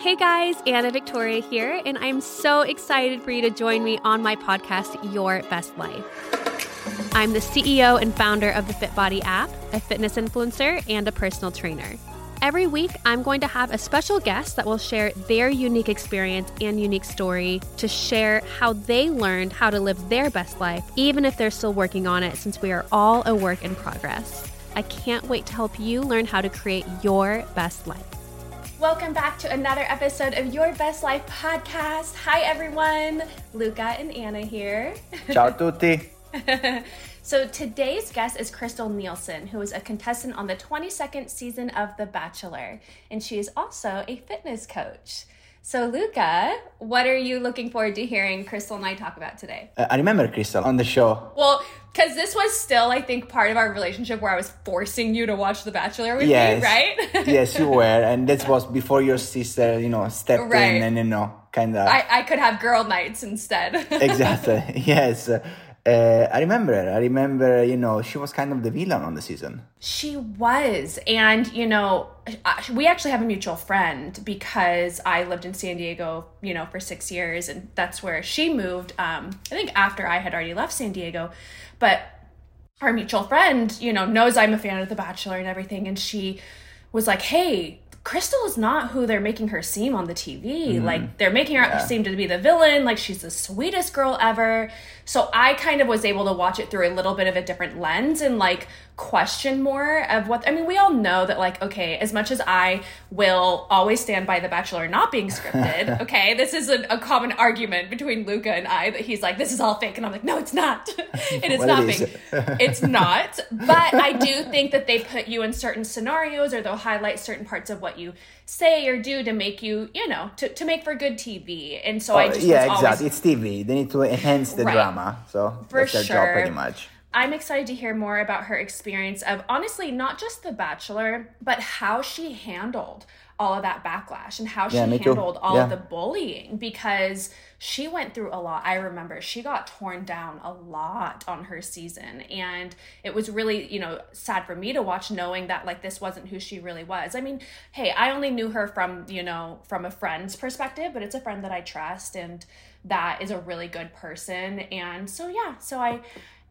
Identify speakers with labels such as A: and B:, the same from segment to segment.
A: Hey guys, Anna Victoria here, and I'm so excited for you to join me on my podcast, Your Best Life. I'm the CEO and founder of the FitBody app, a fitness influencer, and a personal trainer. Every week, I'm going to have a special guest that will share their unique experience and unique story to share how they learned how to live their best life, even if they're still working on it, since we are all a work in progress. I can't wait to help you learn how to create your best life. Welcome back to another episode of Your Best Life podcast. Hi, everyone. Luca and Anna here.
B: Ciao tutti.
A: so, today's guest is Krystal Nielson, who is a contestant on the 22nd season of The Bachelor, and she is also a fitness coach. So, Luca, what are you looking forward to hearing Krystal and I talk about today?
B: Uh, I remember Krystal on the show.
A: Well, because this was still, I think, part of our relationship where I was forcing you to watch The Bachelor with
B: yes.
A: me, right?
B: yes, you were. And that was before your sister, you know, stepped right. in and, you know, kind of.
A: I, I could have girl nights instead.
B: exactly. Yes. Uh, I remember I remember, you know, she was kind of the villain on the season.
A: She was. And, you know, we actually have a mutual friend because I lived in San Diego, you know, for six years. And that's where she moved, um, I think after I had already left San Diego. But our mutual friend, you know, knows I'm a fan of The Bachelor and everything. And she was like, hey, Krystal is not who they're making her seem on the TV. Mm-hmm. Like they're making her yeah. seem to be the villain, like she's the sweetest girl ever. So I kind of was able to watch it through a little bit of a different lens and like question more of what I mean, we all know that like okay, as much as I will always stand by the bachelor not being scripted, okay? This is a, a, common argument between Luca and I that he's like this is all fake and I'm like no, it's not. it is not fake. it's not. But I do think that they put you in certain scenarios or they'll highlight certain parts of what what you say or do to make you, you know, to, to make for good TV. And so oh, I just
B: yeah, exactly. Always... It's TV. They need to enhance the right. drama. So for that's their sure. job pretty much.
A: I'm excited to hear more about her experience of honestly not just The Bachelor, but how she handled all of that backlash and how she yeah, handled all yeah. of the bullying because she went through a lot. I remember she got torn down a lot on her season and it was really, you know, sad for me to watch knowing that like this wasn't who she really was. I mean, hey, I only knew her from, you know, from a friend's perspective, but it's a friend that I trust and that is a really good person. And so yeah, so I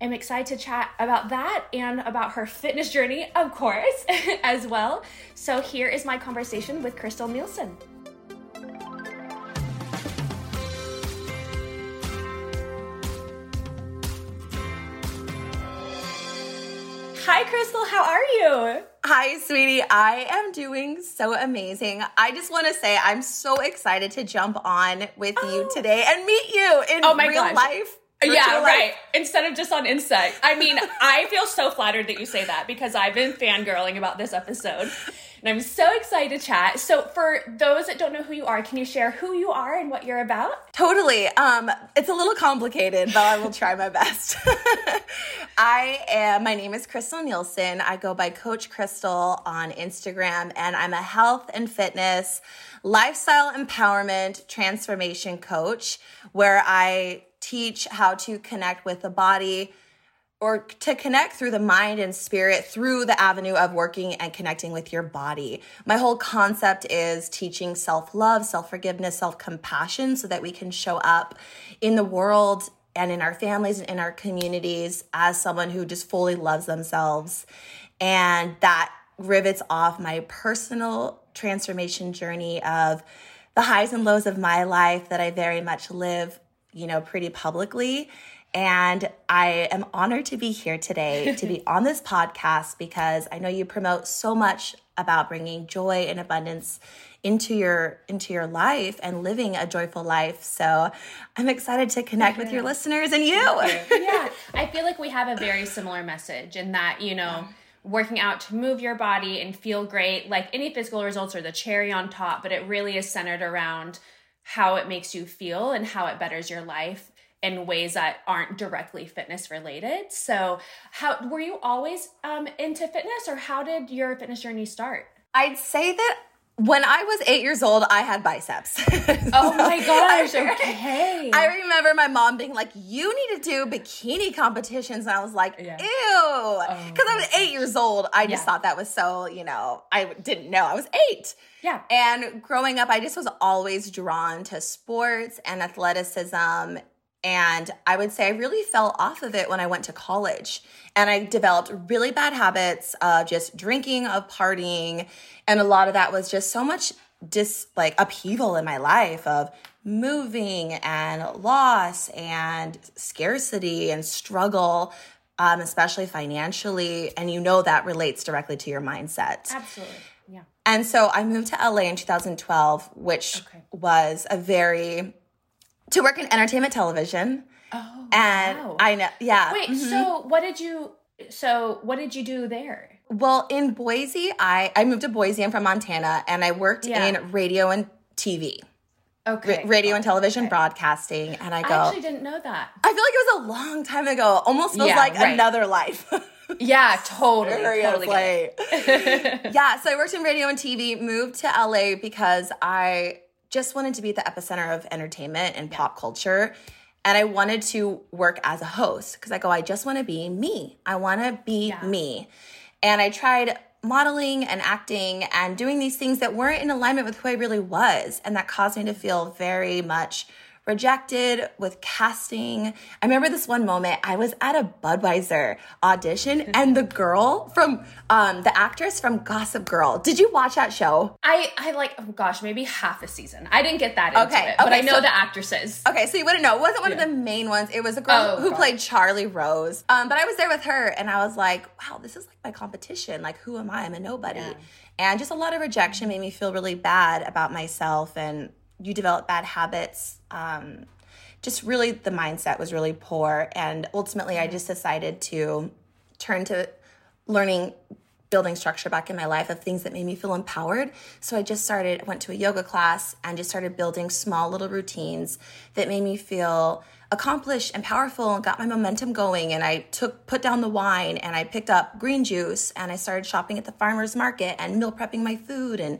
A: am excited to chat about that and about her fitness journey, of course, as well. So here is my conversation with Krystal Nielson. Hi, Krystal. How are you?
C: Hi, sweetie. I am doing so amazing. I just want to say I'm so excited to jump on with oh. you today and meet you in oh real gosh. life
A: yeah, right. Instead of just on Insta. I mean, I feel so flattered that you say that because I've been fangirling about this episode. And I'm so excited to chat. So, for those that don't know who you are, can you share who you are and what you're about?
C: Totally. Um, it's a little complicated, but I will try my best. I am, my name is Krystal Nielson. I go by Coach Krystal on Instagram, and I'm a health and fitness, lifestyle empowerment, transformation coach where I teach how to connect with the body or to connect through the mind and spirit through the avenue of working and connecting with your body. My whole concept is teaching self love, self forgiveness, self compassion so that we can show up in the world and in our families and in our communities as someone who just fully loves themselves. And that rivets off my personal transformation journey of the highs and lows of my life that I very much live you know, pretty publicly. And I am honored to be here today to be on this podcast because I know you promote so much about bringing joy and abundance into your into your life and living a joyful life. So I'm excited to connect with your listeners and you.
A: yeah, I feel like we have a very similar message in that you know. Working out to move your body and feel great, like any physical results are the cherry on top, but it really is centered around how it makes you feel and how it betters your life in ways that aren't directly fitness related. So, how were you always um, into fitness, or how did your fitness journey start?
C: I'd say that When I was eight years old, I had biceps.
A: oh my gosh, okay.
C: I remember my mom being like, You need to do bikini competitions. And I was like,
A: Yeah.
C: Ew. Oh because I was eight years old. I just
A: Yeah.
C: thought that was so, you know, I didn't know. I was eight.
A: yeah.
C: And growing up, I just was always drawn to sports and athleticism. And I would say I really fell off of it when I went to college. And I developed really bad habits of just drinking, of partying. And a lot of that was just so much dis like upheaval in my life of moving and loss and scarcity and struggle, um, especially financially. And you know that relates directly to your mindset.
A: Absolutely. Yeah.
C: And so I moved to LA in 2012, which
A: Okay.
C: was a very to work in entertainment television.
A: Oh.
C: And
A: wow.
C: I know, yeah.
A: Wait,
C: mhm.
A: so what did you so what did you do there?
C: well, in Boise, I I moved to Boise. I'm from Montana, and I worked
A: Yeah.
C: in radio and TV,
A: Okay.
C: radio and television
A: Okay.
C: broadcasting. And I go,
A: I actually didn't know that.
C: I feel like it was a long time ago. Almost feels
A: Yeah,
C: like
A: right.
C: another life.
A: Yeah, totally. Totally
C: yeah, so I worked in radio and TV, moved to LA because I just wanted to be at the epicenter of entertainment and pop culture. And I wanted to work as a host because I go, I just want to be me. I want to be
A: Yeah.
C: me. And I tried modeling and acting and doing these things that weren't in alignment with who I really was. And that caused me to feel very much rejected with casting. I remember this one moment. I was at a Budweiser audition, and the girl from um, the actress from Gossip Girl. Did you watch that show?
A: I I like oh gosh, maybe half a season. I didn't get that into
C: Okay,
A: it, but
C: okay,
A: I know
C: so-
A: the actresses.
C: Okay, so you wouldn't know. It wasn't one
A: Yeah.
C: of the main ones. It was a girl
A: Oh,
C: who
A: God.
C: played Charlie Rose. Um, but I was there with her, and I was like, wow, this is like my competition. Like, who am I? I'm a nobody.
A: Yeah.
C: And just a lot of rejection made me feel really bad about myself. And you develop bad habits. Um, just really, the mindset was really poor. And ultimately, I just decided to turn to learning building structure back in my life of things that made me feel empowered. So I just started, went to a yoga class and just started building small little routines that made me feel accomplished and powerful and got my momentum going. And I took, put down the wine and I picked up green juice and I started shopping at the farmer's market and meal prepping my food and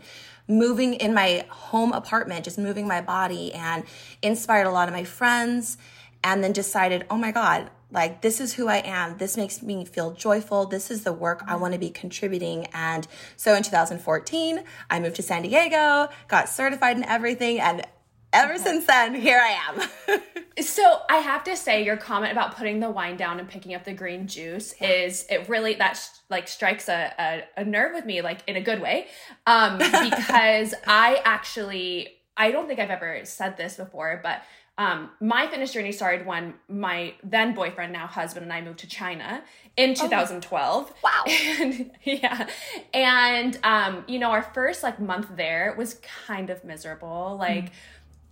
C: moving in my home apartment, just moving my body and inspired a lot of my friends and then decided, oh my God, like this is who I am. This makes me feel joyful. This is the work I want to be contributing. And so in 2014, I moved to San Diego, got certified in everything, and ever since then, here I am.
A: So I have to say, your comment about putting the wine down and picking up the green juice is it really that sh- like strikes a, a a nerve with me, like in a good way, um, because I actually I don't think I've ever said this before, but um, my fitness journey started when my then boyfriend, now husband, and I moved to China in 2012.
C: Wow.
A: And, yeah, and um, you know, our first like month there was kind of miserable, like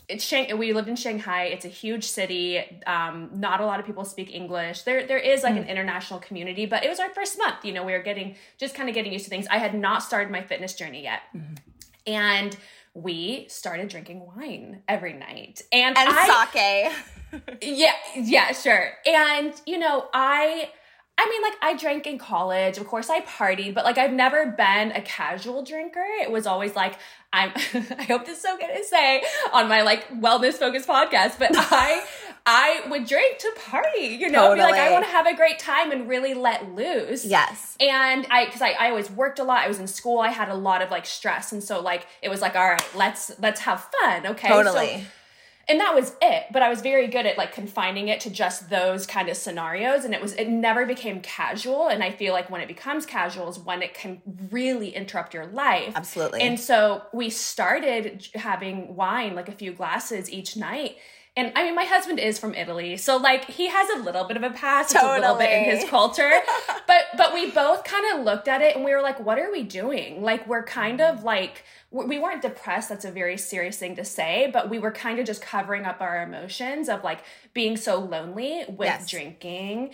A: it's Shang- we lived in Shanghai. It's a huge city. Um, not a lot of people speak English. There there is like an international community, but it was our first month. You know, we were getting just kind of getting used to things. I had not started my fitness journey yet, and we started drinking wine every night. And,
C: and
A: I
C: sake.
A: yeah, yeah, sure. And you know, I I mean like I drank in college. Of course I partied, but like I've never been a casual drinker. It was always like I'm I hope this is okay to say on my like wellness focused podcast, but I I would drink to party, you know, be like I want to have a great time and really let loose.
C: Yes.
A: And I, because I, I always worked a lot. I was in school. I had a lot of like stress, and so like it was like, all right, let's let's have fun, okay? So-
C: Totally.
A: And that was it but i was very good at like confining it to just those kind of scenarios and it was it never became casual and i feel like when it becomes casual is when it can really interrupt your life
C: Absolutely.
A: and so we started having wine like a few glasses each night and I mean, my husband is from Italy, so like he has a little bit of a past. It's a little bit in his culture, but but we both kind of looked at it and we were like, "What are we doing?" Like we're kind mm-hmm. of like we we weren't depressed. That's a very serious thing to say, but we were kind of just covering up our emotions of like being so lonely with
C: Yes.
A: drinking.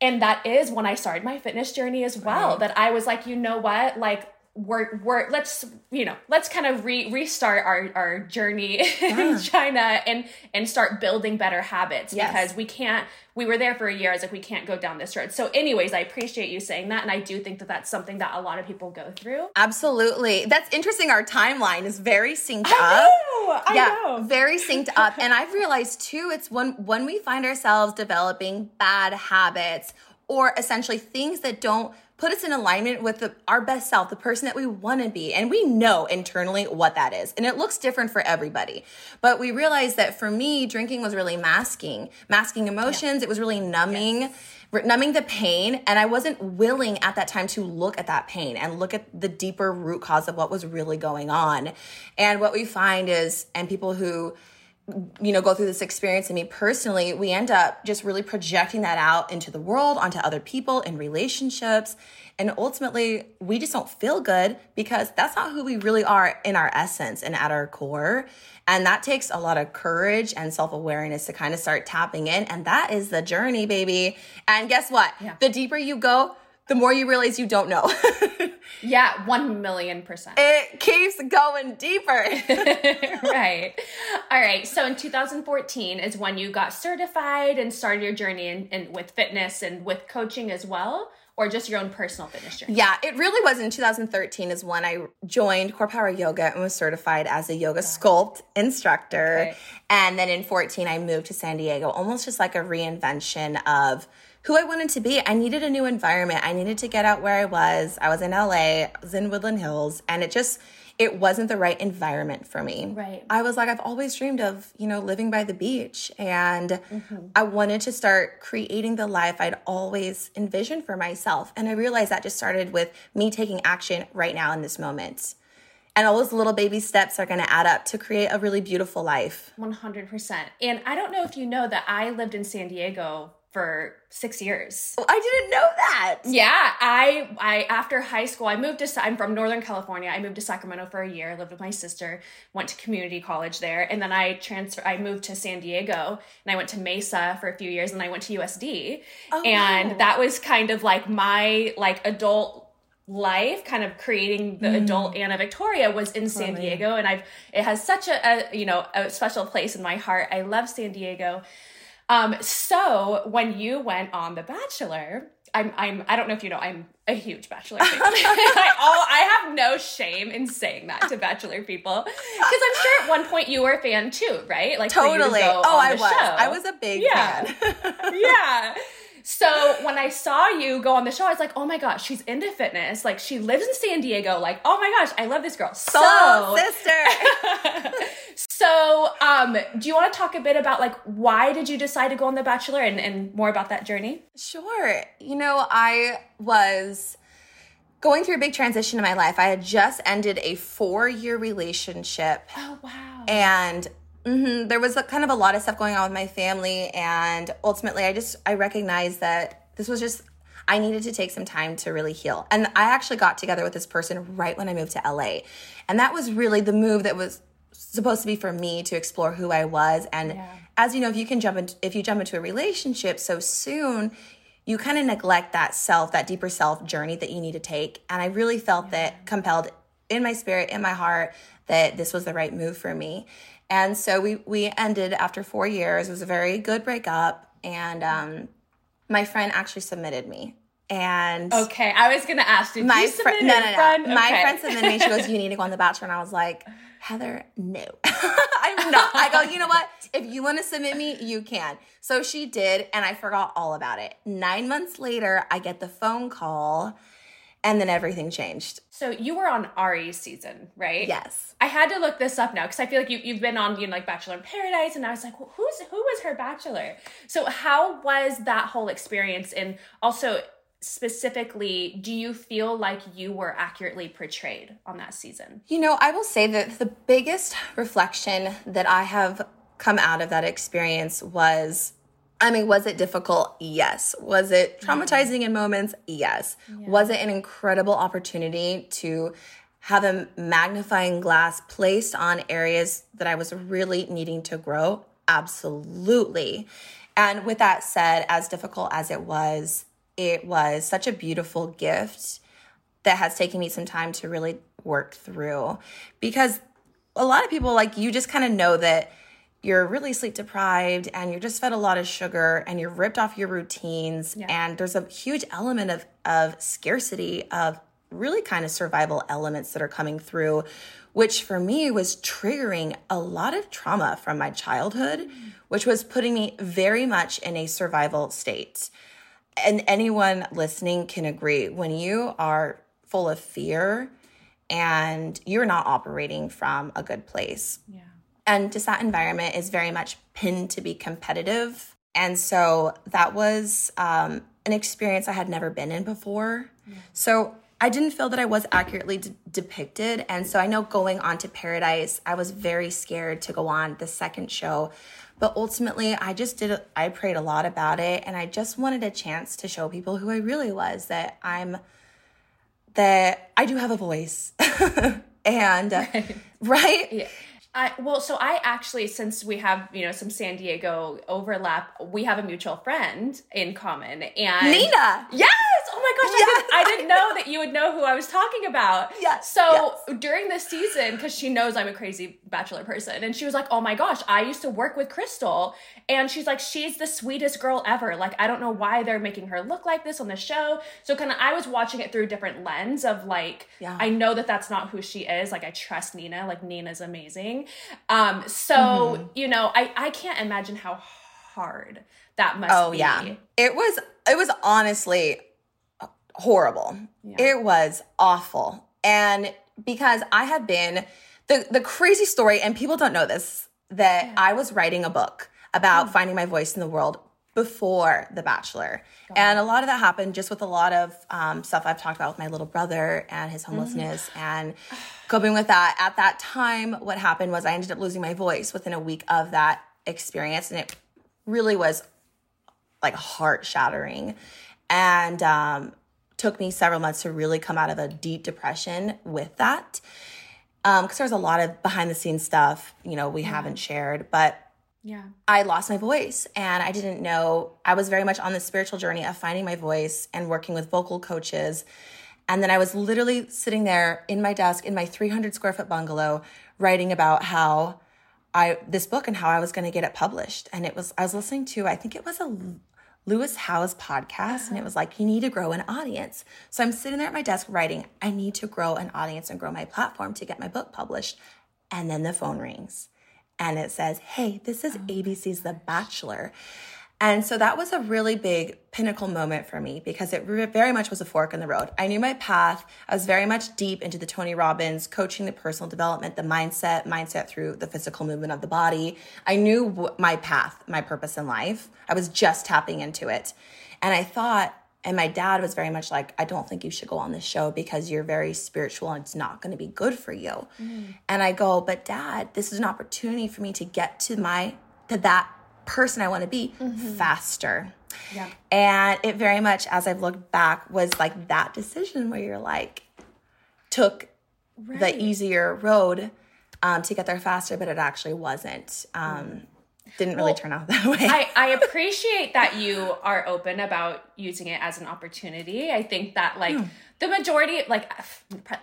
A: And that is when I started my fitness journey as well.
C: Right.
A: That I was like, you know what? Like, we're, we're let's you know let's kind of re- restart our, our journey in China and and start building better habits
C: Yes.
A: because we can't we were there for a year I was like we can't go down this road so anyways I appreciate you saying that and I do think that that's something that a lot of people go through
C: Absolutely. That's interesting. Our timeline is very synced up.
A: I
C: Uh, yeah, very synced up. And I've realized too, it's when when we find ourselves developing bad habits or essentially things that don't put us in alignment with the, our best self, the person that we want to be. And we know internally what that is. And it looks different for everybody. But we realized that for me, drinking was really masking, masking emotions. It was really numbing r- numbing the pain and i wasn't willing at that time to look at that pain and look at the deeper root cause of what was really going on and what we find is and people who you know go through this experience and me personally we end up just really projecting that out into the world onto other people in relationships. And ultimately we just don't feel good because that's not who we really are in our essence and at our core. And that takes a lot of courage and self-awareness to kind of start tapping in. And that is the journey baby. And guess what?
A: Yeah.
C: the deeper you go the more you realize you don't know
A: yeah 1 million percent
C: it keeps going deeper
A: right. All right. So in 2014 is when you got certified and started your journey in, in with fitness and with coaching as well, or just your own personal fitness journey.
C: Yeah, it really was in 2013 is when I joined Core Power Yoga and was certified as a yoga sculpt instructor.
A: Okay.
C: And then in 14 I moved to San Diego, almost just like a reinvention of who I wanted to be. I needed a new environment. I needed to get out where I was. I was in LA, I was in Woodland Hills, and it just it wasn't the right environment for me.
A: Right.
C: I was like I've always dreamed of, you know, living by the beach and
A: Mm-hmm.
C: I wanted to start creating the life I'd always envisioned for myself. And I realized that just started with me taking action right now in this moment. And all those little baby steps are going to add up to create a really beautiful life.
A: 100%. And I don't know if you know that I lived in San Diego for 6 years.
C: Oh, I didn't know that.
A: Yeah, I I after high school I moved to I'm from Northern California. I moved to Sacramento for a year, lived with my sister, went to community college there, and then I transfer I moved to San Diego and I went to Mesa for a few years and I went to USD. Oh, and
C: wow.
A: that was kind of like my like adult life kind of creating the hmm. adult Anna Victoria was in San Diego and I've it has such a, a you know a special place in my heart. I love San Diego. Um, so when you went on The Bachelor, I'm I'm I don't know if you know I'm a huge Bachelor fan. I, all, I have no shame in saying that to Bachelor people because I'm sure at one point you were a fan too, right? Like you to
C: Totally. Oh, I was.
A: show.
C: I was a big
A: Yeah.
C: fan.
A: yeah. So when I saw you go on the show, I was like, oh my gosh, she's into fitness. Like she lives in San Diego. Like, oh my gosh, I love this girl.
C: Soul
A: So
C: sister.
A: Um do you want to talk a bit about like why did you decide to go on The Bachelor and, and more about that journey?
C: Sure. You know, I was going through a big transition in my life. I had just ended a four year relationship,
A: Oh wow.
C: and mhm, there was a, kind of a lot of stuff going on with my family. And ultimately, I just I recognized that this was just I needed to take some time to really heal. And I actually got together with this person right when I moved to LA, and that was really the move that was supposed to be for me to explore who I was. And
A: Yeah.
C: as you know, if you can jump into if you jump into a relationship so soon, you kind of neglect that self, that deeper self journey that you need to take. And I really felt that compelled in my spirit, in my heart, that this was the right move for me. And so we we ended after four years. It was a very good breakup, and um, my friend actually submitted me. And
A: Okay, I was gonna ask. Did
C: my
A: you
C: friend,
A: submit
C: no, no, no.
A: friend?
C: My
A: Okay.
C: friend submitted me. She goes, "You need to go on The Bachelor," and I was like, "Heather, no, I'm not." I go, "You know what? If you want to submit me, you can." So she did, and I forgot all about it. Nine months later, I get the phone call, and then everything changed.
A: So you were on Arie's season, right?
C: Yes.
A: I had to look this up now because I feel like you you've been on you know like Bachelor in Paradise, and I was like, well, who's who was her Bachelor? So how was that whole experience? And also specifically, do you feel like you were accurately portrayed on that season?
C: You know, I will say that the biggest reflection that I have come out of that experience was I mean, was it difficult? Yes. Was it mm-hmm. traumatizing in moments? Yes. Was it an incredible opportunity to have a magnifying glass placed on areas that I was really needing to grow? Absolutely. And with that said, as difficult as it was, it was such a beautiful gift that has taken me some time to really work through. Because a lot of people like you just kind of know that you're really sleep deprived and you're just fed a lot of sugar and you're ripped off your routines
A: Yeah.
C: and there's a huge element of of scarcity of really kind of survival elements that are coming through which for me was triggering a lot of trauma from my childhood mm. which was putting me very much in a survival state and anyone listening can agree when you are full of fear and you're not operating from a good place.
A: Yeah.
C: and just that environment is very much pinned to be competitive. And so that was um, an experience i had never been in before. So i didn't feel that i was accurately d- depicted and so i know going on to paradise i was very scared to go on the second show but ultimately i just did i prayed a lot about it and i just wanted a chance to show people who i really was that i'm that i do have a voice and uh, right
A: Yeah. I, well, so I actually, since we have you know some San Diego overlap, we have a mutual friend in common, and
C: nina
A: Yes! Oh my gosh,
C: Yes!
A: I, didn't, know that you would know who I was talking about.
C: Yes,
A: So during this season, because she knows I'm a crazy bachelor person, and she was like, "Oh my gosh, I used to work with Krystal," and she's like, "She's the sweetest girl ever." Like, I don't know why they're making her look like this on the show. So kind of, I was watching it through a different lens of like,
C: Yeah.
A: I know that that's not who she is. Like, I trust Nina. Like, Nina's amazing. Um, so
C: Mm-hmm.
A: you know, I I can't imagine how hard that must
C: Oh
A: be.
C: yeah. It was it was honestly horrible.
A: Yeah.
C: It was awful. And because I had been the the crazy story and people don't know this that I was writing a book about
A: Hmm.
C: finding my voice in the world before The Bachelor. And a lot of that happened just with a lot of um, stuff I've talked about with my little brother and his homelessness and coping with that. At that time, what happened was I ended up losing my voice within a week of that experience. And it really was like heart shattering and um, took me several months to really come out of a deep depression with that um, because there's a lot of behind the scenes stuff you know we haven't shared but
A: Yeah.
C: I lost my voice and I didn't know. I was very much on the spiritual journey of finding my voice and working with vocal coaches. And then I was literally sitting there in my desk in my 300 square foot bungalow writing about how I this book and how I was going to get it published. And it was I was listening to I think it was a Lewis Howes podcast and it was like you need to grow an audience. So I'm sitting there at my desk writing I need to grow an audience and grow my platform to get my book published. And then the phone rings and it says, Hey, this is ABC's The Bachelor. And so that was a really big pinnacle moment for me because it very much was a fork in the road. I knew my path. I was very much deep into the Tony Robbins, coaching the personal development, the mindset, mindset through the physical movement of the body. I knew my path, my purpose in life. I was just tapping into it. And I thought, and my dad was very much like, I don't think you should go on this show because you're very spiritual and it's not going to be good for you. Mm. And I go, but dad, this is an opportunity for me to get to my, to that person I want to be faster.
A: Yeah.
C: And it very much, as I've looked back, was like that decision where you're like, took the easier road um, to get there faster, but it actually wasn't. Um, didn't really turn out that way.
A: I, I appreciate that you are open about using it as an opportunity. I think that like hmm. the majority, like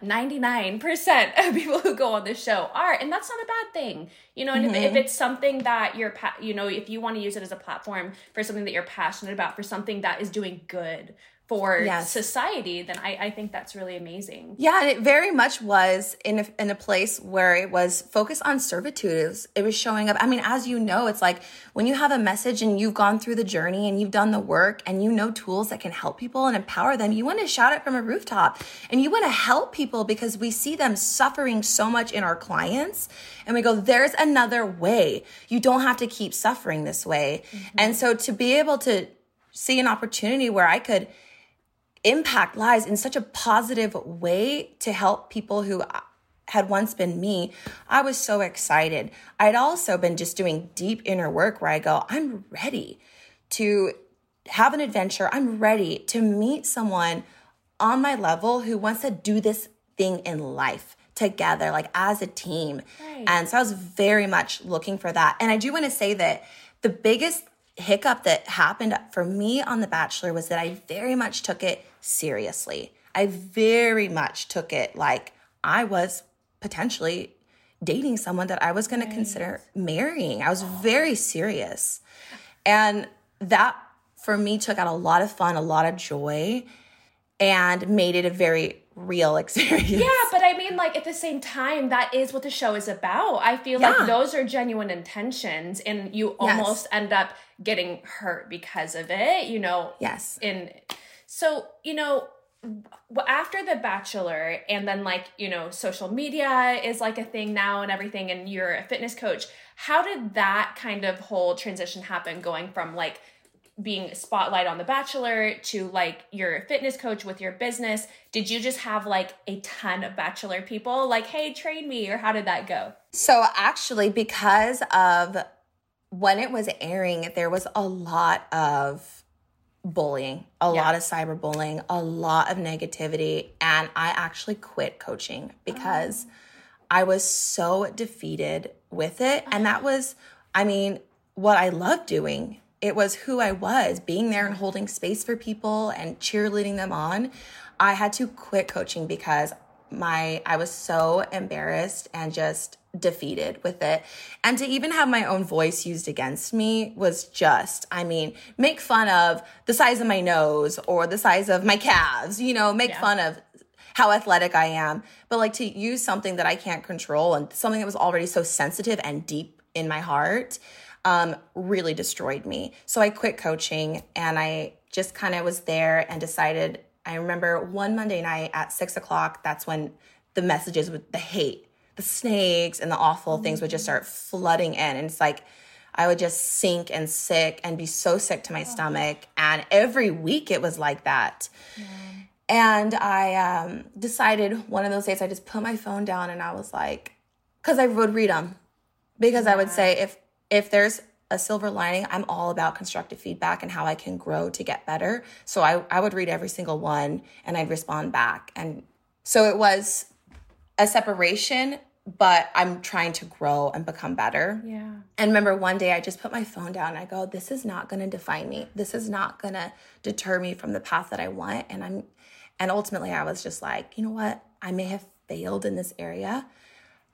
A: 99% of people who go on this show are, and that's not a bad thing. You know, and if, if mm-hmm. it's something that you're, you know, if you want to use it as a platform for something that you're passionate about, for something that is doing good for
C: Yes.
A: society, then I, I think that's really amazing.
C: Yeah, and it very much was in a, in a place where it was focused on servitude. It was, it was showing up. I mean, as you know, it's like when you have a message and you've gone through the journey and you've done the work and you know tools that can help people and empower them, you want to shout it from a rooftop and you want to help people because we see them suffering so much in our clients. And we go, there's another way. You don't have to keep suffering this way. Mm-hmm. And so to be able to see an opportunity where I could impact lies in such a positive way to help people who had once been me, I was so excited. I'd also been just doing deep inner work where I go, I'm ready to have an adventure. I'm ready to meet someone on my level who wants to do this thing in life together, like as a team.
A: Right.
C: And so I was very much looking for that. And I do want to say that the biggest hiccup that happened for me on The Bachelor was that I very much took it seriously. I very much took it like I was potentially dating someone that I was going to consider marrying. I was very serious. And that for me took out a lot of fun, a lot of joy, and made it a very real experience.
A: Yeah, mean, like at the same time, that is what the show is about. I feel
C: Yeah.
A: like those are genuine intentions, and you
C: Yes.
A: almost end up getting hurt because of it. You know.
C: Yes.
A: In so you know. After The Bachelor, and then like, you know, social media is like a thing now and everything, and you're a fitness coach. How did that kind of whole transition happen going from like being spotlight on The Bachelor to like your fitness coach with your business? Did you just have like a ton of Bachelor people like, hey, train me, or how did that go?
C: So actually, because of when it was airing, there was a lot of bullying, a
A: Yeah.
C: lot of cyberbullying, a lot of negativity, and I actually quit coaching because I was so defeated with it, and that uh-huh. was, I mean, what I love doing. It was who I was, being there and holding space for people and cheerleading them on. I had to quit coaching because my I was so embarrassed and just defeated with it. And to even have my own voice used against me was just, I mean, make fun of the size of my nose or the size of my calves, you know, make
A: Yeah.
C: fun of how athletic I am, but like to use something that I can't control and something that was already so sensitive and deep in my heart um, really destroyed me. So I quit coaching and I just kind of was there and decided. I remember one Monday night at six o'clock, that's when the messages with the hate, the snakes, and the awful things would just start flooding in. And it's like, I would just sink and sick and be so sick to my stomach. And every week it was like that. And I um, decided one of those days I just put my phone down and I was like, because I would read them, because I would say if if there's a silver lining, I'm all about constructive feedback and how I can grow to get better. So I I would read every single one and I'd respond back, and so it was a separation, but I'm trying to grow and become better.
A: Yeah.
C: And remember one day I just put my phone down and I go, this is not going to define me. This is not going to deter me from the path that I want. And I'm, and ultimately I was just like, you know what? I may have failed in this area.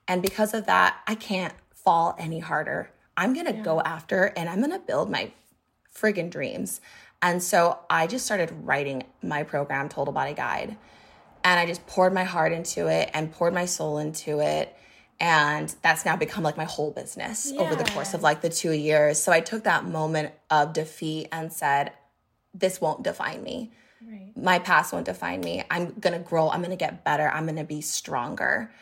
C: And because of that, I can't fall any harder. I'm going to go after and I'm going to build my friggin' dreams. And so I just started writing my program, Total Body Guide. And I just poured my heart into it and poured my soul into it. And that's now become like my whole business over the course of like the two years. So I took that moment of defeat and said, this won't define me.
A: Right.
C: My past won't define me. I'm going to grow. I'm going to get better. I'm going to be stronger.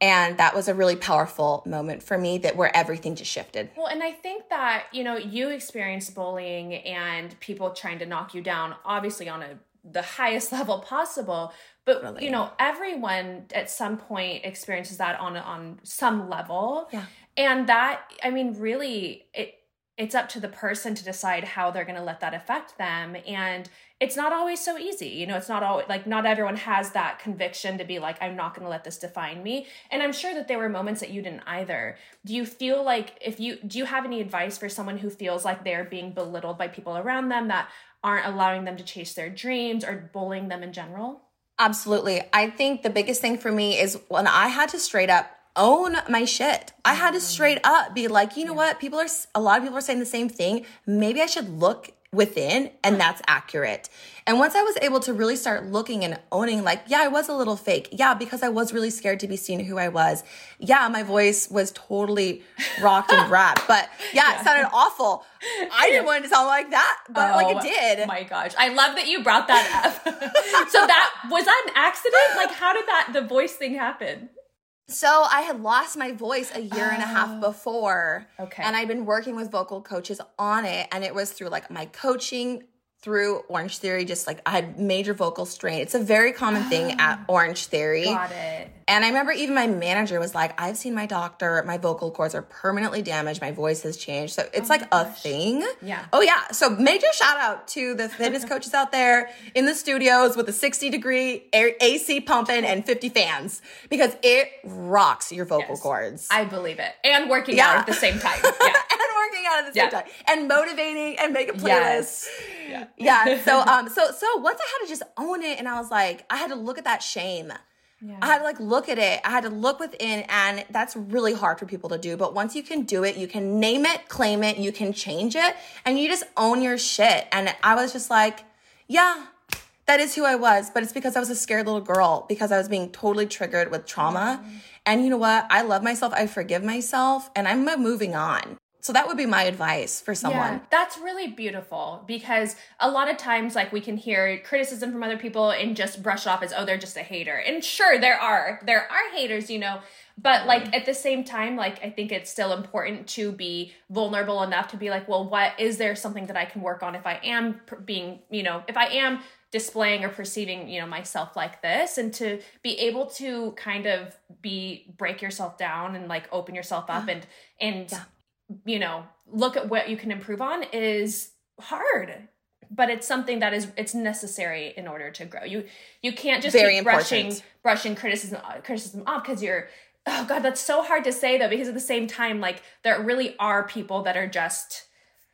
C: And that was a really powerful moment for me that where everything just shifted.
A: Well, and I think that, you know, you experienced bullying and people trying to knock you down, obviously on a the highest level possible. But
C: Really.
A: you know, everyone at some point experiences that on on some level.
C: Yeah.
A: And that, I mean, really it it's up to the person to decide how they're going to let that affect them and it's not always so easy you know it's not always like not everyone has that conviction to be like i'm not going to let this define me and i'm sure that there were moments that you didn't either do you feel like if you do you have any advice for someone who feels like they're being belittled by people around them that aren't allowing them to chase their dreams or bullying them in general
C: Absolutely. I think the biggest thing for me is when I had to straight up own my shit. I had to straight up be like, you know what? People are, a lot of people are saying the same thing. Maybe I should look within and uh-huh. that's accurate. And once I was able to really start looking and owning, like, yeah, I was a little fake. Yeah, because I was really scared to be seen who I was. Yeah, my voice was totally rocked and rapped, but yeah, it sounded awful. I didn't want it to sound like that, but like it oh did.
A: Oh my gosh. I love that you brought that up. so that was that an accident? Like how did that the voice thing happen?
C: So I had lost my voice a year and a half oh. before.
A: Okay.
C: And I'd been working with vocal coaches on it. And it was through like my coaching through Orange Theory, just like I had major vocal strain. It's a very common thing at Orange Theory.
A: Got it.
C: And I remember even my manager was like, I've seen my doctor, my vocal cords are permanently damaged, my voice has changed. So it's oh like a thing.
A: Yeah.
C: Oh, yeah. So major shout out to the fitness coaches out there in the studios with a 60 degree air, AC pumping and 50 fans because it rocks your vocal
A: Yes.
C: cords.
A: I believe it. And working
C: Yeah.
A: out at the same time. Yeah.
C: And working out at the same
A: Yeah.
C: time and motivating and making playlists.
A: Yes. Yeah.
C: Yeah. So um so so once I had to just own it and I was like, I had to look at that shame.
A: Yeah.
C: I had to like look at it. I had to look within, and that's really hard for people to do. But once you can do it, you can name it, claim it, you can change it, and you just own your shit. And I was just like, yeah, that is who I was. But it's because I was a scared little girl because I was being totally triggered with trauma. And you know what? I love myself. I forgive myself, and I'm moving on. So that would be my advice for someone.
A: Yeah, that's really beautiful because a lot of times, like, we can hear criticism from other people and just brush it off as, oh, they're just a hater. And sure, there are, there are haters, you know, but like mm-hmm. at the same time, like, I think it's still important to be vulnerable enough to be like, well, what is there something that I can work on if I am being, you know, if I am displaying or perceiving you know myself like this and to be able to kind of be break yourself down and like open yourself up and and
C: Yeah.
A: You know look at what you can improve on is hard but it's something that is it's necessary in order to grow you you can't just
C: Very
A: keep brushing
C: important.
A: brushing criticism uh, criticism off because you're oh god that's so hard to say though because at the same time like there really are people that are just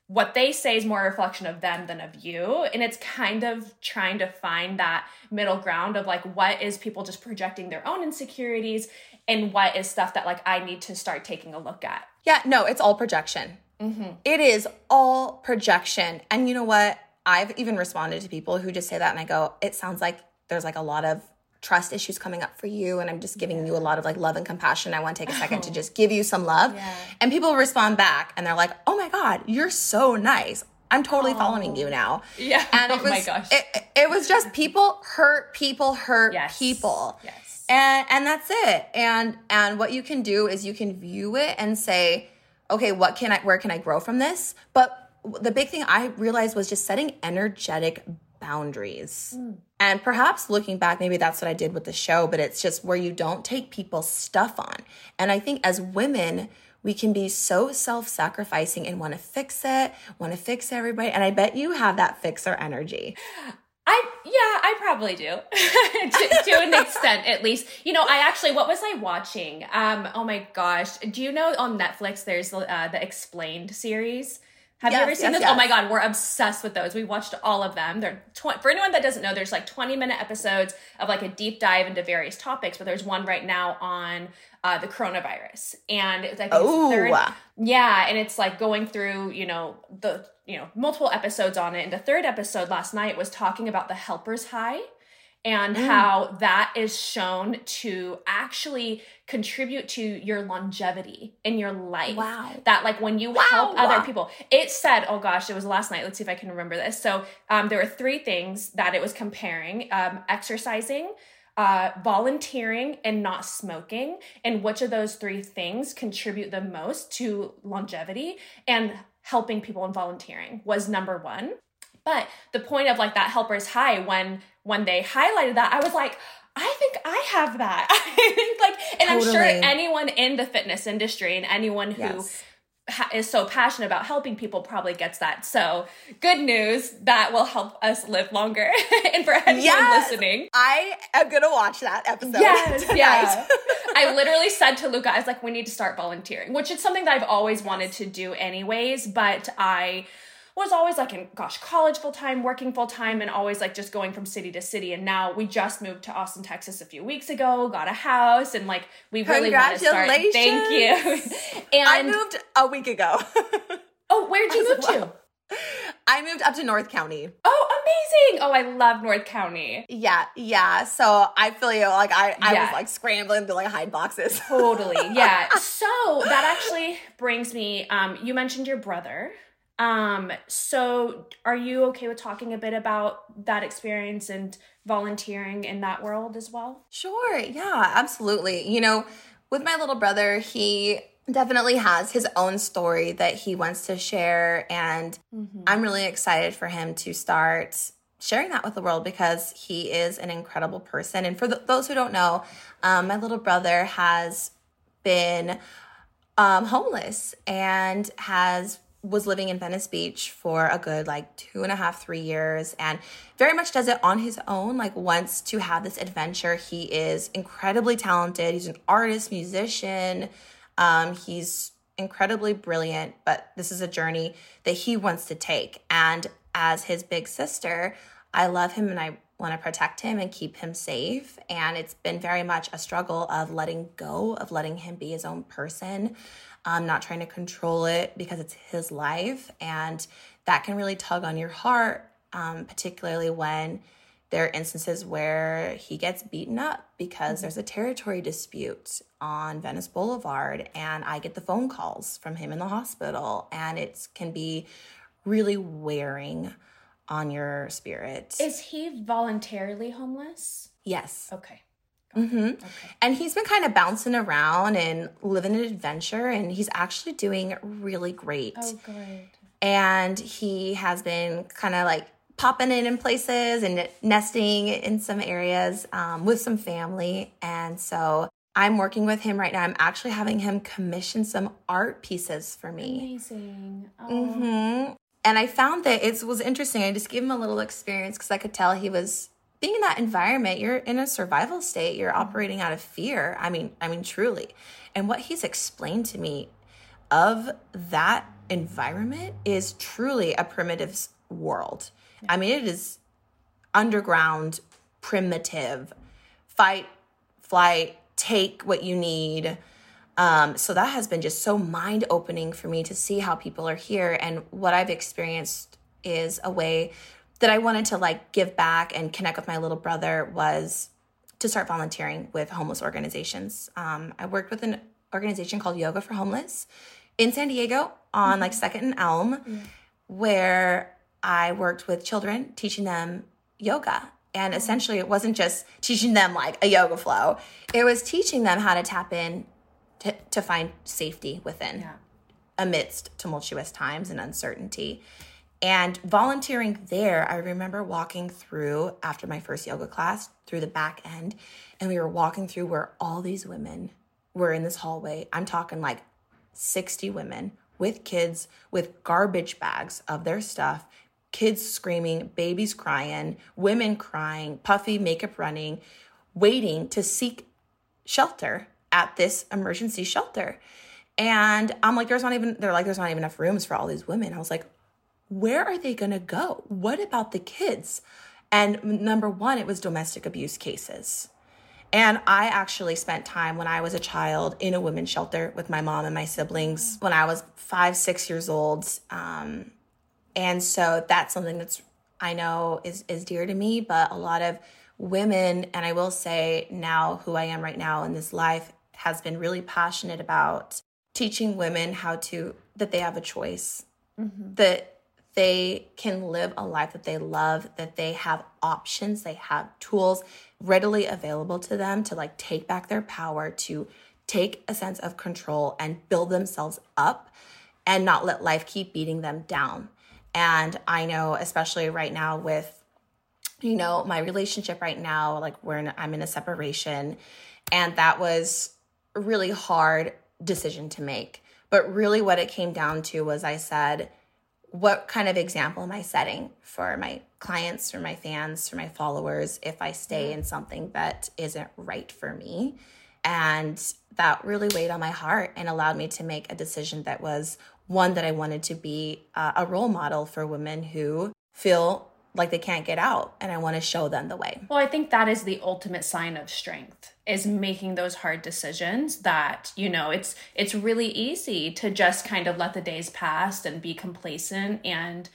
A: what they say is more a reflection of them than of you and it's kind of trying to find that middle ground of like what is people just projecting their own insecurities and what is stuff that like i need to start taking a look at
C: Yeah, no, it's all projection. Mm-hmm. It is all projection. And you know what? I've even responded to people who just say that, and I go, it sounds like there's like a lot of trust issues coming up for you, and I'm just giving you a lot of like love and compassion. I want to take a second to oh. just give you some love.
A: Yeah.
C: And people respond back, and they're like, oh my God, you're so nice. I'm totally following you now.
A: Yeah.
C: And it
A: Oh
C: was,
A: my gosh.
C: It, it was just people hurt people hurt
A: Yes.
C: people
A: Yes.
C: And and that's it. And and what you can do is you can view it and say okay what can i where can i grow from this? But the big thing i realized was just setting energetic boundaries. Hmm. And perhaps looking back maybe that's what i did with the show but it's just where you don't take people's stuff on. And i think as women we can be so self-sacrificing and want to fix it want to fix everybody and i bet you have that fixer energy
A: I yeah, I probably do to, to an extent at least. You know, I actually what was I watching? Um, oh my gosh, do you know on Netflix there's uh, the Explained series? Have you ever seen
C: yes,
A: this? Oh my god, we're obsessed with those. We watched all of them. They're tw- for anyone that doesn't know. There's like 20 minute episodes of like a deep dive into various topics. But there's one right now on uh, the coronavirus, and it's like
C: Oh.
A: third, yeah, and it's like going through, you know, the you know multiple episodes on it. And the third episode last night was talking about the helper's high and
C: Mm.
A: how that is shown to actually contribute to your longevity in your life.
C: Wow.
A: That like when you
C: Wow.
A: help other people. It said, oh gosh, it was last night. Let's see if I can remember this. So um, there were three things that it was comparing: um, exercising. Uh, volunteering and not smoking, and which of those three things contribute the most to longevity and helping people and volunteering was number one. But the point of like that helper's high when when they highlighted that, I was like, I think I have that. I think like, and I'm sure anyone in the fitness industry and anyone who
C: Yes.
A: ha- is so passionate about helping people probably gets that. So good news that will help us live longer. and for anyone
C: Yes.
A: listening,
C: I am gonna watch that episode.
A: Yes,
C: tonight.
A: yeah. I literally said to Luca, I was like, we need to start volunteering, which is something that I've always wanted to do anyways, but I was always like in gosh, college full time, working full time, and always like just going from city to city. And now we just moved to Austin, Texas a few weeks ago, got a house, and like we really want to start. Thank you. and
C: I moved a week ago.
A: oh, where'd you move
C: well.
A: to?
C: I moved up to North County.
A: Oh, amazing. Oh, I love North County.
C: Yeah, yeah. So I feel you. Like I, I
A: Yeah.
C: was like scrambling to like hide boxes.
A: Totally. Yeah. so that actually brings me um you mentioned your brother. Um so are you okay with talking a bit about that experience and volunteering in that world as well?
C: Sure. Yeah, absolutely. You know, with my little brother, he definitely has his own story that he wants to share. And I'm really excited for him to start sharing that with the world because he is an incredible person. And for th- those who don't know, um, my little brother has been um, homeless and has was living in Venice Beach for a good like two and a half, three years, and very much does it on his own. Like wants to have this adventure. He is incredibly talented. He's an artist, musician. Um, he's incredibly brilliant, but this is a journey that he wants to take. And as his big sister, I love him and I want to protect him and keep him safe. And it's been very much a struggle of letting go, of letting him be his own person, um, not trying to control it because it's his life. And that can really tug on your heart, um, particularly when there are instances where he gets beaten up because mm-hmm. there's a territory dispute on Venice Boulevard, and I get the phone calls from him in the hospital, and it can be really wearing on your spirit.
A: Is he voluntarily homeless?
C: Yes.
A: Okay.
C: Mm-hmm. Okay. And he's been kind of bouncing around and living an adventure, and he's actually doing really great.
A: Oh, good.
C: And he has been kind of like popping in in places and nesting in some areas um, with some family. And so I'm working with him right now. I'm actually having him commission some art pieces for
A: me. Amazing.
C: Oh. Mm-hmm. And I found that it was interesting. I just gave him a little experience because I could tell he was being in that environment. You're in a survival state. You're operating out of fear. I mean, I mean, truly. And what he's explained to me of that environment is truly a primitive world. I mean, it is underground, primitive, fight, flight, take what you need. Um, so that has been just so mind opening for me to see how people are here. And what I've experienced is a way that I wanted to like give back and connect with my little brother was to start volunteering with homeless organizations. Um, I worked with an organization called Yoga for Homeless in San Diego on mm-hmm. like Second and Elm, mm-hmm. where I worked with children, teaching them yoga. And essentially, it wasn't just teaching them like a yoga flow, it was teaching them how to tap in to, to find safety within yeah. amidst tumultuous times and uncertainty. And volunteering there, I remember walking through after my first yoga class through the back end, and we were walking through where all these women were in this hallway. I'm talking like 60 women with kids with garbage bags of their stuff kids screaming, babies crying, women crying, puffy makeup running, waiting to seek shelter at this emergency shelter. And I'm like, there's not even, they're like, there's not even enough rooms for all these women. I was like, where are they gonna go? What about the kids? And number one, it was domestic abuse cases. And I actually spent time when I was a child in a women's shelter with my mom and my siblings when I was five, six years old. Um, and so that's something that's I know is is dear to me, but a lot of women and I will say now who I am right now in this life has been really passionate about teaching women how to that they have a choice. Mm-hmm. That they can live a life that they love, that they have options, they have tools readily available to them to like take back their power, to take a sense of control and build themselves up and not let life keep beating them down. And I know, especially right now with, you know, my relationship right now, like we're in, I'm in a separation, and that was really hard decision to make. But really, what it came down to was I said, what kind of example am I setting for my clients, for my fans, for my followers if I stay in something that isn't right for me? And that really weighed on my heart and allowed me to make a decision that was one that I wanted to be uh, a role model for women who feel like they can't get out and I want to show them the way.
A: Well, I think that is the ultimate sign of strength is making those hard decisions that, you know, it's it's really easy to just kind of let the days pass and be complacent and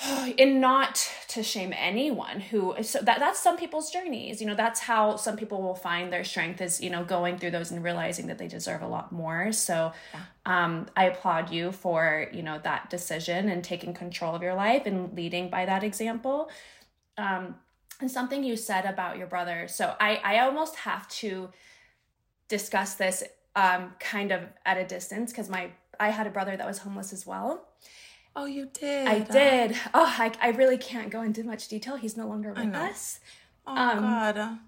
A: and not to shame anyone who so that that's some people's journeys you know that's how some people will find their strength is you know going through those and realizing that they deserve a lot more. So yeah. um i applaud you for you know that decision and taking control of your life and leading by that example. Um and something you said about your brother so i i almost have to discuss this um kind of at a distance because my i had a brother that was homeless as well
C: Oh, you did.
A: I did. Oh, I, I really can't go into much detail. He's no longer with us.
C: Oh um, God.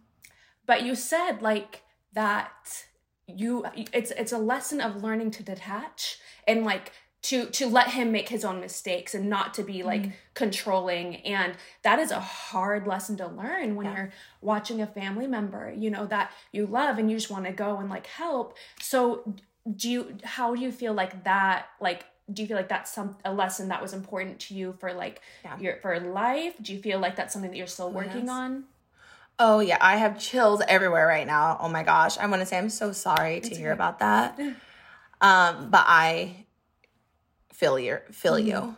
A: But you said like that. You it's it's a lesson of learning to detach and like to to let him make his own mistakes and not to be like mm. controlling and that is a hard lesson to learn when yeah. you're watching a family member you know that you love and you just want to go and like help so do you how do you feel like that like do you feel like that's some a lesson that was important to you for like
C: Yeah.
A: your for life do you feel like that's something that you're still working
C: yes.
A: on
C: Oh yeah, I have chills everywhere right now. Oh my gosh. I want to say I'm so sorry to hear about that. Um, but I feel you feel you.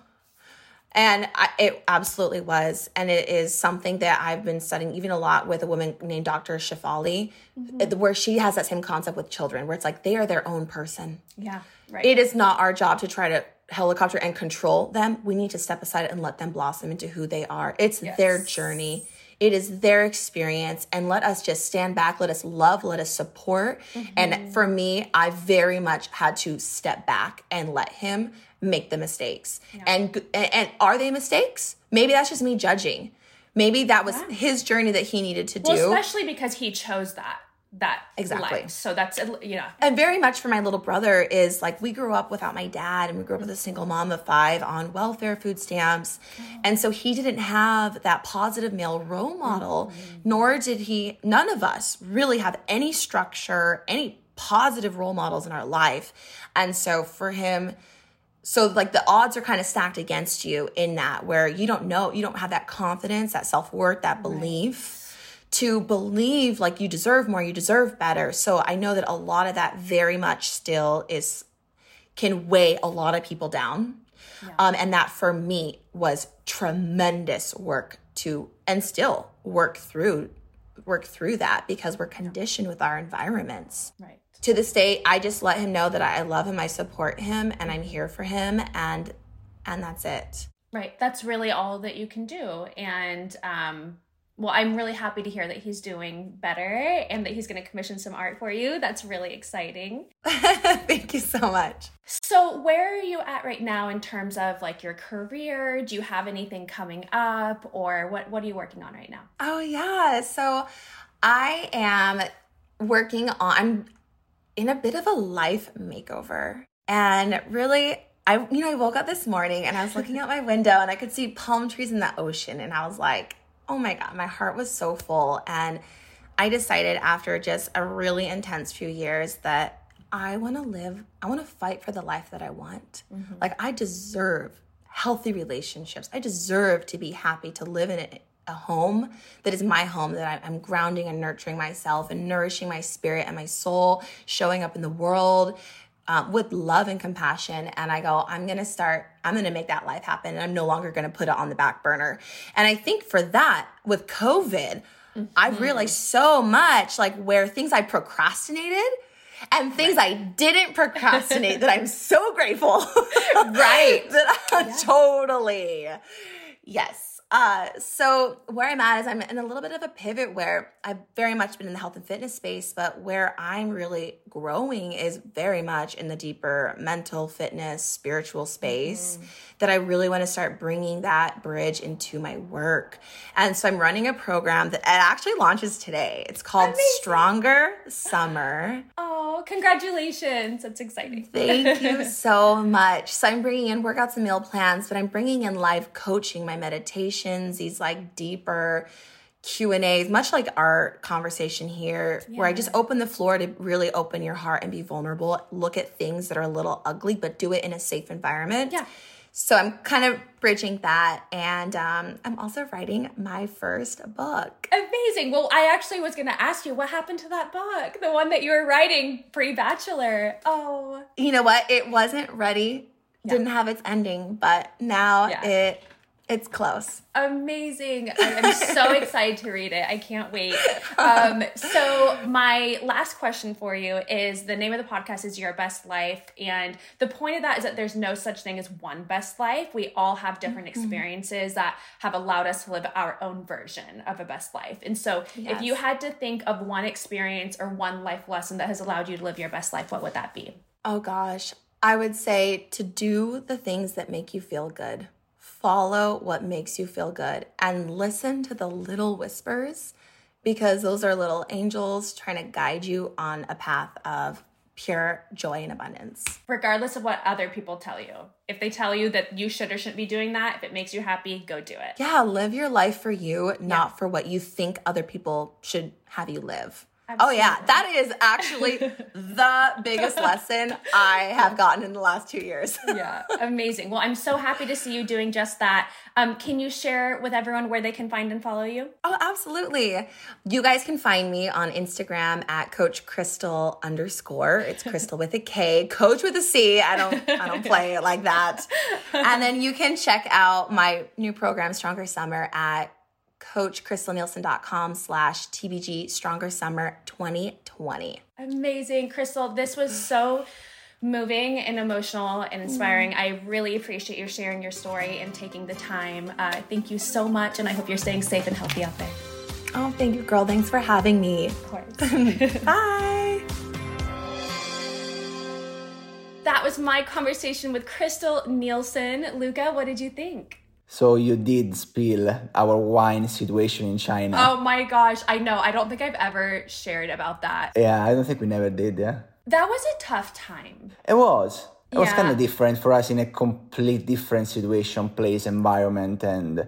C: And I, it absolutely was. And it is something that I've been studying even a lot with a woman named Dr. Shefali, uh, where she has that same concept with children, where it's like they are their own person.
A: yeah right
C: It is not our job to try to helicopter and control them. We need to step aside and let them blossom into who they are. It's their journey. It is their experience and let us just stand back, let us love, let us support. And mm-hmm. for me, I very much had to step back and let him make the mistakes. And, and and are they mistakes? Maybe that's just me judging. Maybe that was his journey that he needed to
A: well
C: do.
A: especially because he chose that that
C: Exactly.
A: life. so that's yeah
C: and very much for my little brother is like we grew up without my dad and we grew up with a single mom of five on welfare food stamps. Oh. And so he didn't have that positive male role model mm-hmm. nor did he none of us really have any structure any positive role models in our life. And so for him so like the odds are kind of stacked against you in that where you don't know you don't have that confidence that self-worth that belief to believe like you deserve more you deserve better. So i know that a lot of that very much still is can weigh a lot of people down. Um, and that for me was tremendous work to and still work through work through that because we're conditioned with our environments.
A: Right.
C: To this day i just let him know that i love him i support him and i'm here for him and and that's it.
A: Right. That's really all that you can do. And um well, I'm really happy to hear that he's doing better and that he's going to commission some art for you. That's really exciting.
C: thank you so much
A: So, where are you at right now in terms of like your career? Do you have anything coming up or what what are you working on right now?
C: Oh yeah. So I am working on in a bit of a life makeover. And really I you know I woke up this morning and I was looking out my window and I could see palm trees in the ocean and I was like, "Oh my god, my heart was so full." And I decided after just a really intense few years that I want to live, I want to fight for the life that I want. Mm-hmm. Like I deserve healthy relationships. I deserve to be happy to live in a, a home that is my home that I'm grounding and nurturing myself and nourishing my spirit and my soul, showing up in the world um, with love and compassion. And I go, I'm going to start, I'm going to make that life happen. And I'm no longer going to put it on the back burner. And I think for that, with COVID, I've realized so much like where things I procrastinated and things I didn't procrastinate that I'm so grateful. right. that I'm totally. Yes. Uh, so where I'm at is I'm in a little bit of a pivot where I've very much been in the health and fitness space, but where I'm really growing is very much in the deeper mental fitness, spiritual space that I really want to start bringing that bridge into my work. And so I'm running a program that actually launches today. It's called Stronger Summer.
A: Oh, congratulations. That's exciting.
C: Thank you so much. So I'm bringing in workouts and meal plans, but I'm bringing in live coaching, my meditations, these like deeper Q and A's, much like our conversation here, where I just open the floor to really open your heart and be vulnerable. Look at things that are a little ugly, but do it in a safe environment.
A: Yeah.
C: So I'm kind of bridging that, and um, I'm also writing my first book.
A: Amazing. Well, I actually was going to ask you what happened to that book, the one that you were writing pre bachelor. Oh,
C: you know what? It wasn't ready. Didn't have its ending, but now
A: Yeah.
C: it it's close.
A: amazing. I am so excited to read it. I can't wait. Um, so, my last question for you is the name of the podcast is Your Best Life. And the point of that is that there's no such thing as one best life. We all have different experiences that have allowed us to live our own version of a best life. And so, if you had to think of one experience or one life lesson that has allowed you to live your best life, what would that be?
C: Oh gosh, I would say to do the things that make you feel good. Follow what makes you feel good and listen to the little whispers because those are little angels trying to guide you on a path of pure joy and abundance.
A: regardless of what other people tell you. If they tell you that you should or shouldn't be doing that, if it makes you happy, go do it.
C: Yeah, live your life for you, not for what you think other people should have you live. Oh yeah, that is actually the biggest lesson I have gotten in the last two years.
A: yeah, amazing. Well, I'm so happy to see you doing just that. Um, can you share with everyone where they can find and follow you?
C: Oh, absolutely. You guys can find me on Instagram at Coach Krystal underscore. It's Krystal with a K, Coach with a C. I don't I don't play it like that. And then you can check out my new program, Stronger Summer, at coachcrystalnielsen.com slash TBG Stronger Summer 2020.
A: Amazing. Krystal, this was so moving and emotional and inspiring. Mm. I really appreciate you sharing your story and taking the time. Uh, thank you so much, and I hope you're staying safe and healthy out there.
C: Oh, thank you, girl. Thanks for having me.
A: Of course.
C: Bye.
A: That was my conversation with Krystal Nielson. Luca, what did you think?
B: So you did spill our wine situation in China.
A: Oh my gosh, I know. I don't think I've ever shared about that.
B: Yeah, I don't think we never did, yeah.
A: That was a tough time.
B: It was. It yeah. was kind of different for us in a complete different situation, place, environment, and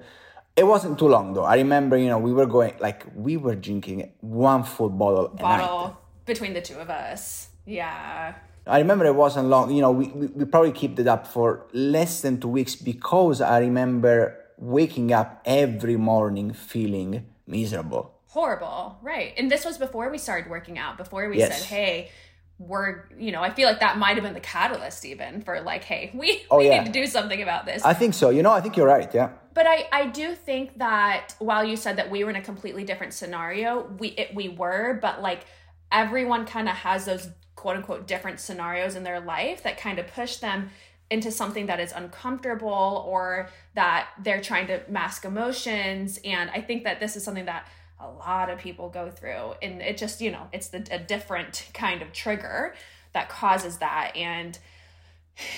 B: it wasn't too long though. I remember, you know, we were going like we were drinking one full bottle.
A: Bottle between the two of us. Yeah.
B: I remember it wasn't long. You know, we, we, we probably kept it up for less than two weeks because I remember waking up every morning feeling miserable.
A: Horrible, right? And this was before we started working out. Before we yes. said, "Hey, we're," you know, I feel like that might have been the catalyst even for like, "Hey, we, oh, we yeah. need to do something about this."
B: I think so. You know, I think you're right. Yeah.
A: But I, I do think that while you said that we were in a completely different scenario, we it, we were, but like everyone kind of has those quote unquote different scenarios in their life that kind of push them into something that is uncomfortable or that they're trying to mask emotions. And i think that this is something that a lot of people go through. And it just you know it's the, a different kind of trigger that causes that. And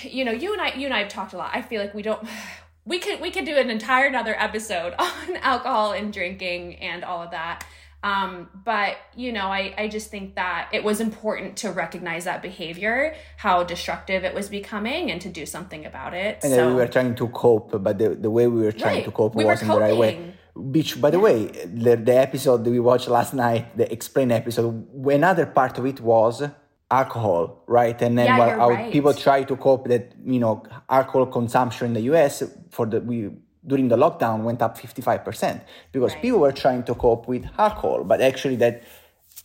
A: you know you and i you and i have talked a lot. I feel like we don't we could we could do an entire another episode on alcohol and drinking and all of that um, but you know, I, I just think that it was important to recognize that behavior, how destructive it was becoming, and to do something about it.
B: And so, we were trying to cope, but the, the way we were trying right. to cope we wasn't the right way. Which, by the yeah. way, the, the episode that we watched last night, the explain episode, another part of it was alcohol, right? And then
A: yeah,
B: our
A: right.
B: people try to cope that you know alcohol consumption in the U.S. for the we during the lockdown went up 55% because right. people were trying to cope with alcohol but actually that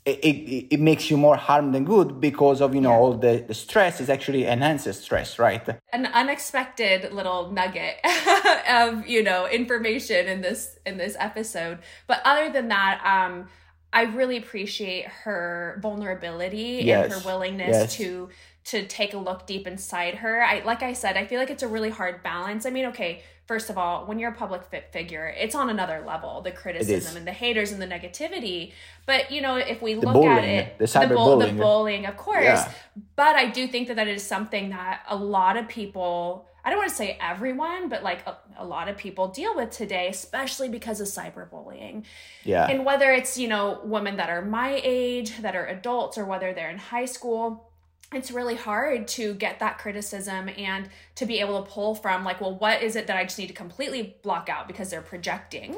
B: it, it, it, makes you more harm than good because of you know yeah. all the, the stress is actually enhances stress right
A: an unexpected little nugget of you know information in this in this episode but other than that um i really appreciate her vulnerability yes. and her willingness yes. to to take a look deep inside her i like i said i feel like it's a really hard balance i mean okay first of all, when you're a public figure, it's on another level, the criticism and the haters and the negativity. But, you know, if we
B: the
A: look
B: bullying,
A: at it,
B: the cyberbullying, the, bull,
A: the bullying, of course. Yeah. But I do think that that is something that a lot of people, I don't want to say everyone, but like a, a lot of people deal with today, especially because of cyberbullying.
B: Yeah.
A: And whether it's, you know, women that are my age, that are adults, or whether they're in high school it's really hard to get that criticism and to be able to pull from like well what is it that i just need to completely block out because they're projecting?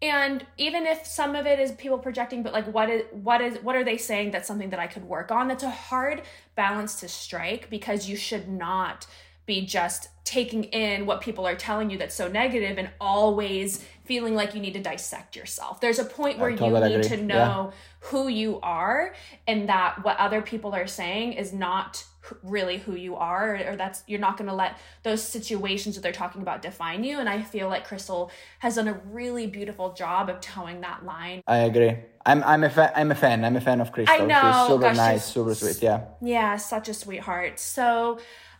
A: And even if some of it is people projecting but like what is what is what are they saying that's something that i could work on? That's a hard balance to strike because you should not be just taking in what people are telling you that's so negative and always feeling like you need to dissect yourself. There's a point where you need agree. to know yeah. who you are and that what other people are saying is not really who you are or, or that's you're not going to let those situations that they're talking about define you and I feel like Krystal has done a really beautiful job of towing that line.
B: I agree. I'm I'm a fan. I'm a fan. I'm a fan of Krystal.
A: I know.
B: She's super
A: Gosh,
B: nice, super sweet. Yeah.
A: Yeah, such a sweetheart. So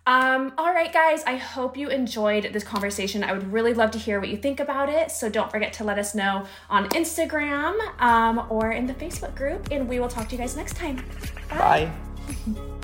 A: um, all right, guys, I hope you enjoyed this conversation. I would really love to hear what you think about it. So don't forget to let us know on Instagram um, or in the Facebook group, and we will talk to you guys next time.
B: Bye.
A: Bye.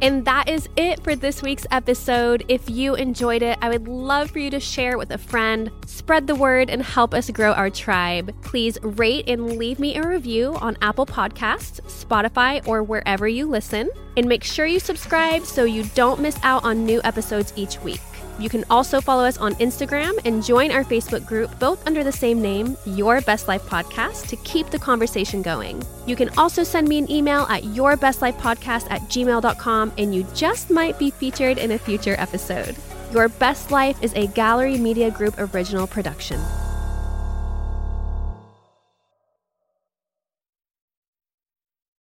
A: And that is it for this week's episode. If you enjoyed it, I would love for you to share it with a friend, spread the word, and help us grow our tribe. Please rate and leave me a review on Apple Podcasts, Spotify, or wherever you listen. And make sure you subscribe so you don't miss out on new episodes each week. You can also follow us on Instagram and join our Facebook group, both under the same name, Your Best Life Podcast, to keep the conversation going. You can also send me an email at yourbestlifepodcast at gmail.com, and you just might be featured in a future episode. Your Best Life is a Gallery Media Group original production.